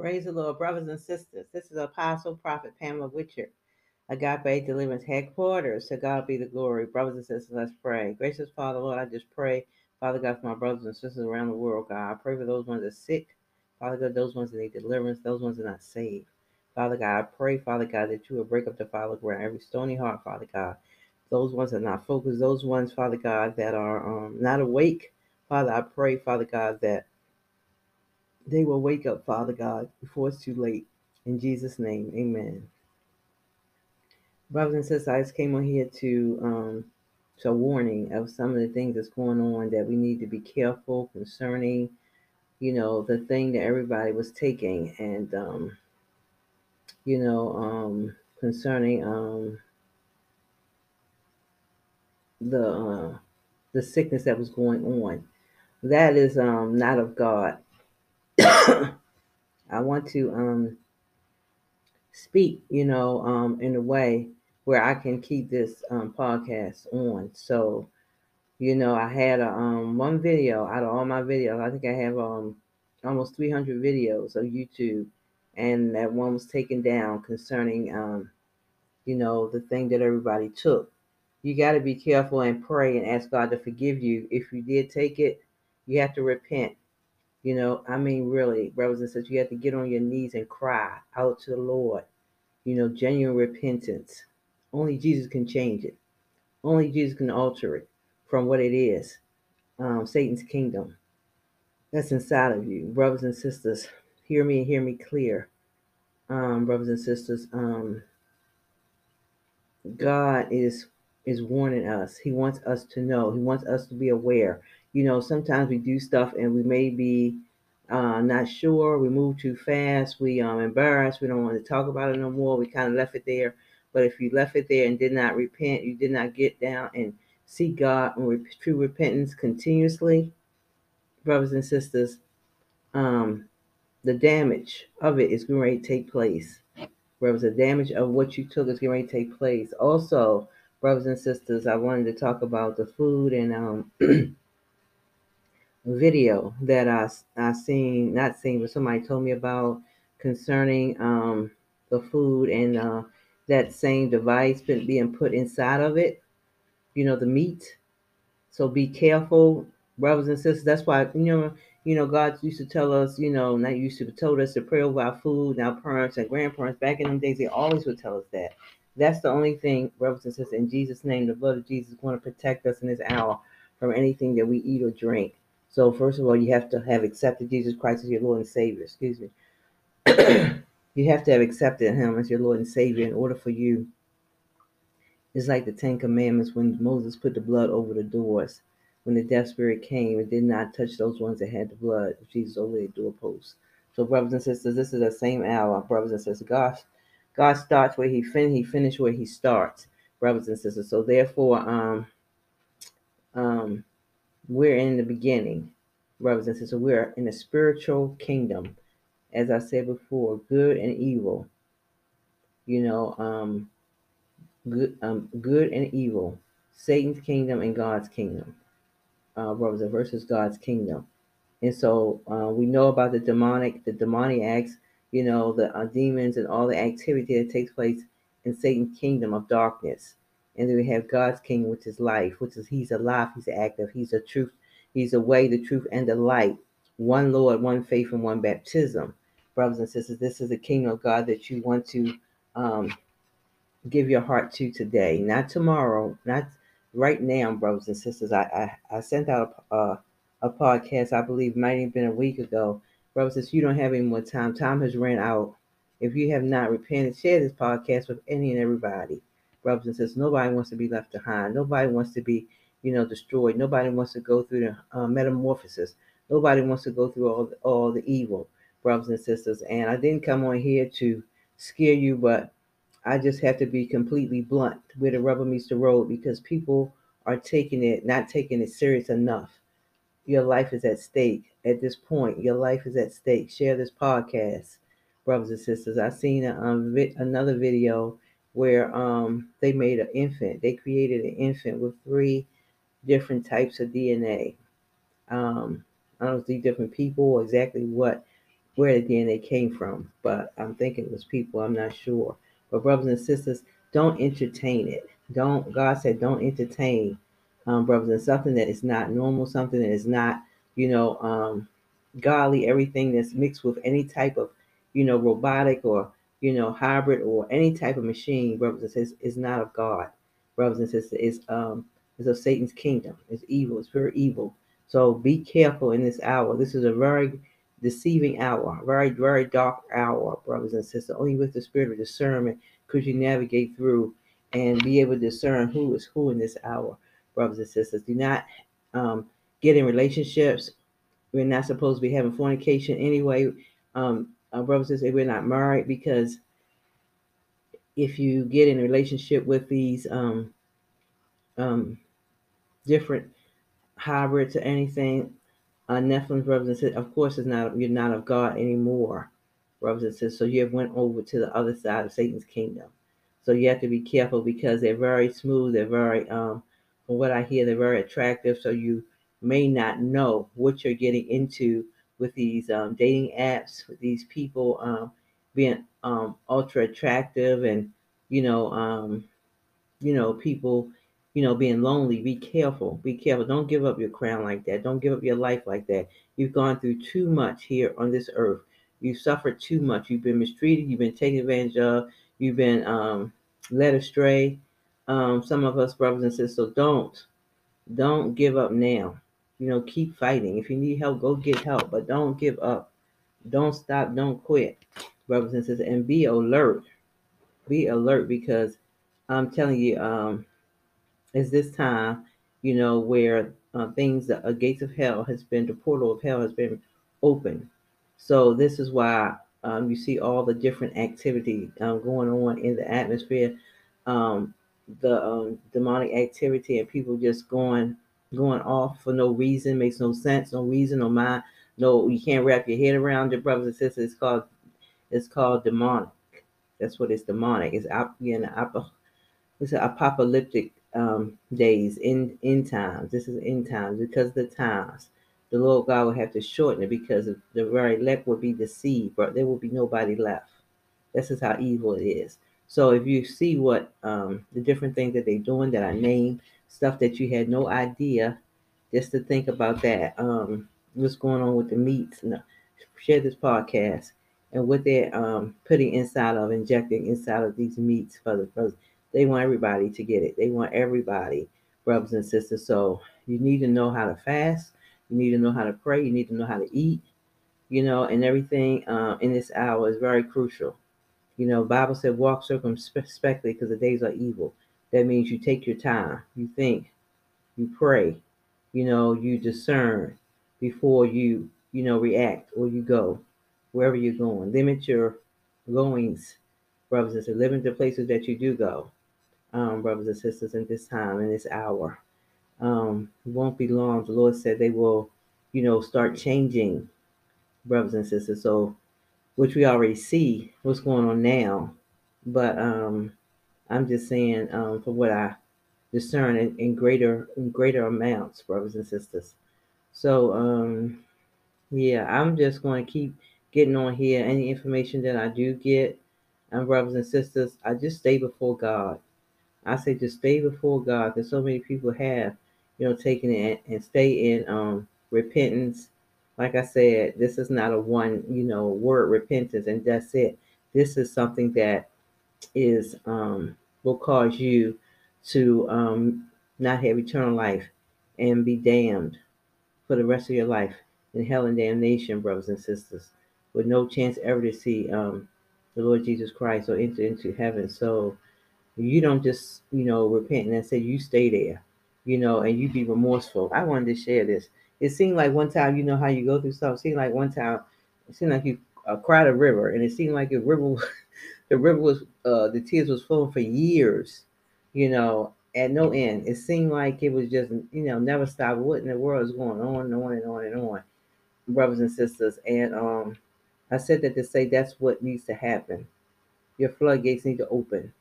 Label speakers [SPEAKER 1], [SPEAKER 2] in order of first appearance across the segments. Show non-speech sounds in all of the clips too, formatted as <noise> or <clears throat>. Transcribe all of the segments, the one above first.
[SPEAKER 1] Praise the Lord, brothers and sisters. This is Apostle Prophet Pamela Witcher, Agape Deliverance Headquarters. To God be the glory. Brothers and sisters, let's pray. Gracious Father, Lord, I just pray, Father God, for my brothers and sisters around the world, God. I pray for those ones that are sick, Father God, those ones that need deliverance, those ones that are not saved. Father God, I pray, Father God, that you will break up the Father ground, every stony heart, Father God. Those ones that are not focused, those ones, Father God, that are um, not awake. Father, I pray, Father God, that they will wake up, Father God, before it's too late. In Jesus' name, amen. Brothers and sisters, I just came on here to um to warning of some of the things that's going on that we need to be careful concerning, you know, the thing that everybody was taking and um, you know, um concerning um the uh the sickness that was going on. That is um not of God. <coughs> I want to um, speak, you know, um, in a way where I can keep this um, podcast on. So, you know, I had a, um, one video out of all my videos. I think I have um, almost 300 videos of YouTube, and that one was taken down concerning, um, you know, the thing that everybody took. You got to be careful and pray and ask God to forgive you. If you did take it, you have to repent you know, I mean, really, brothers and sisters, you have to get on your knees and cry out to the Lord. You know, genuine repentance. Only Jesus can change it. Only Jesus can alter it from what it is. Um, Satan's kingdom. That's inside of you. Brothers and sisters, hear me and hear me clear. Um, brothers and sisters, um, God is is warning us. He wants us to know. He wants us to be aware you know, sometimes we do stuff and we may be uh, not sure, we move too fast, we um embarrassed, we don't want to talk about it no more. We kind of left it there. But if you left it there and did not repent, you did not get down and seek God and true repentance continuously, brothers and sisters, um, the damage of it is going to take place. Brothers, the damage of what you took is going to take place. Also, brothers and sisters, I wanted to talk about the food and um <clears throat> video that I I seen, not seen, but somebody told me about concerning um, the food and uh, that same device being put inside of it. You know, the meat. So be careful, brothers and sisters. That's why you know, you know, God used to tell us, you know, not used to, told us to pray over our food. Now, parents and grandparents back in them days, they always would tell us that. That's the only thing, brothers and sisters. In Jesus' name, the blood of Jesus is going to protect us in this hour from anything that we eat or drink. So first of all, you have to have accepted Jesus Christ as your Lord and Savior. Excuse me. <clears throat> you have to have accepted Him as your Lord and Savior in order for you. It's like the Ten Commandments when Moses put the blood over the doors. When the death spirit came, it did not touch those ones that had the blood Jesus over the doorposts. So, brothers and sisters, this is the same hour, brothers and sisters. God, God starts where He fin He finishes where He starts, brothers and sisters. So, therefore, um, um, we're in the beginning, brothers and sisters. We're in a spiritual kingdom. As I said before, good and evil. You know, um, good, um, good and evil. Satan's kingdom and God's kingdom, uh, brothers and versus God's kingdom. And so uh, we know about the demonic, the demoniacs, you know, the uh, demons and all the activity that takes place in Satan's kingdom of darkness. And then we have God's kingdom, which is life, which is He's alive, He's active, He's the truth, He's the way, the truth, and the light. One Lord, one faith, and one baptism. Brothers and sisters, this is the kingdom of God that you want to um, give your heart to today, not tomorrow, not right now, brothers and sisters. I I, I sent out a, a, a podcast, I believe, might have been a week ago. Brothers, and sisters, you don't have any more time, time has ran out. If you have not repented, share this podcast with any and everybody brothers and sisters. Nobody wants to be left behind. Nobody wants to be, you know, destroyed. Nobody wants to go through the uh, metamorphosis. Nobody wants to go through all the, all the evil, brothers and sisters. And I didn't come on here to scare you, but I just have to be completely blunt where the rubber meets the road because people are taking it, not taking it serious enough. Your life is at stake at this point. Your life is at stake. Share this podcast, brothers and sisters. I seen a, um, vi- another video where um, they made an infant. They created an infant with three different types of DNA. Um, I don't know if these different people exactly what where the DNA came from, but I'm thinking it was people. I'm not sure. But brothers and sisters, don't entertain it. Don't. God said, don't entertain, um, brothers, and something that is not normal, something that is not, you know, um, godly. Everything that's mixed with any type of, you know, robotic or you know, hybrid or any type of machine, brothers and sisters, is not of God. Brothers and sisters, is um is of Satan's kingdom. It's evil. It's very evil. So be careful in this hour. This is a very deceiving hour, very, very dark hour, brothers and sisters. Only with the spirit of discernment could you navigate through and be able to discern who is who in this hour, brothers and sisters. Do not um, get in relationships. We're not supposed to be having fornication anyway. Um, uh, brothers and sisters, we're not married because if you get in a relationship with these um, um, different hybrids or anything, uh, Nephilim brothers and sisters, of course, is not you're not of God anymore, brothers and sisters. So you have went over to the other side of Satan's kingdom. So you have to be careful because they're very smooth. They're very, um, from what I hear, they're very attractive. So you may not know what you're getting into with these um, dating apps, with these people um, being um, ultra attractive, and you know, um, you know, people, you know, being lonely. Be careful. Be careful. Don't give up your crown like that. Don't give up your life like that. You've gone through too much here on this earth. You've suffered too much. You've been mistreated. You've been taken advantage of. You've been um, led astray. Um, some of us brothers and sisters, so don't, don't give up now you know, keep fighting. If you need help, go get help, but don't give up. Don't stop. Don't quit, brothers and sisters, and be alert. Be alert because I'm telling you, um, it's this time, you know, where uh, things, the uh, gates of hell has been, the portal of hell has been open. So this is why um, you see all the different activity um, going on in the atmosphere, um, the um, demonic activity, and people just going going off for no reason, makes no sense, no reason, no mind, no you can't wrap your head around it, brothers and sisters. It's called it's called demonic. That's what it's demonic. It's up again it's apocalyptic um, days in in times. This is in times because the times the Lord God will have to shorten it because the very elect will be deceived, but there will be nobody left. This is how evil it is. So if you see what um, the different things that they're doing that I name, stuff that you had no idea, just to think about that. Um, what's going on with the meats? Share this podcast and what they're um, putting inside of, injecting inside of these meats for the brothers. They want everybody to get it. They want everybody, brothers and sisters. So you need to know how to fast. You need to know how to pray. You need to know how to eat. You know, and everything uh, in this hour is very crucial. You know, Bible said walk circumspectly because the days are evil. That means you take your time, you think, you pray, you know, you discern before you, you know, react or you go wherever you're going. Limit your goings, brothers and sisters. Limit the places that you do go, um, brothers and sisters, in this time, in this hour. Um, it won't be long. The Lord said they will, you know, start changing, brothers and sisters. So, which we already see what's going on now, but um, I'm just saying, um, for what I discern in, in greater in greater amounts, brothers and sisters. So, um, yeah, I'm just going to keep getting on here. Any information that I do get, and brothers and sisters, I just stay before God. I say just stay before God, because so many people have, you know, taken it and stay in um, repentance. Like I said, this is not a one, you know, word repentance, and that's it. This is something that is um, will cause you to um, not have eternal life and be damned for the rest of your life in hell and damnation, brothers and sisters, with no chance ever to see um, the Lord Jesus Christ or enter into heaven. So you don't just, you know, repent and say you stay there, you know, and you be remorseful. I wanted to share this. It seemed like one time, you know, how you go through stuff. It seemed like one time, it seemed like you uh, cried a river, and it seemed like a river <laughs> the river was uh the tears was flowing for years, you know, at no end. It seemed like it was just you know never stop. What in the world is going on and on and on and on, brothers and sisters? And um, I said that to say that's what needs to happen. Your floodgates need to open.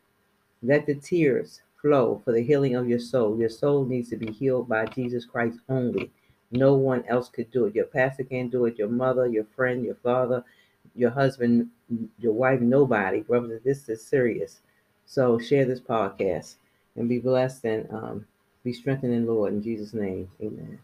[SPEAKER 1] Let the tears flow for the healing of your soul. Your soul needs to be healed by Jesus Christ only. No one else could do it. Your pastor can't do it. Your mother, your friend, your father, your husband, your wife, nobody, brother. This is serious. So share this podcast and be blessed and um, be strengthened in Lord in Jesus' name. Amen.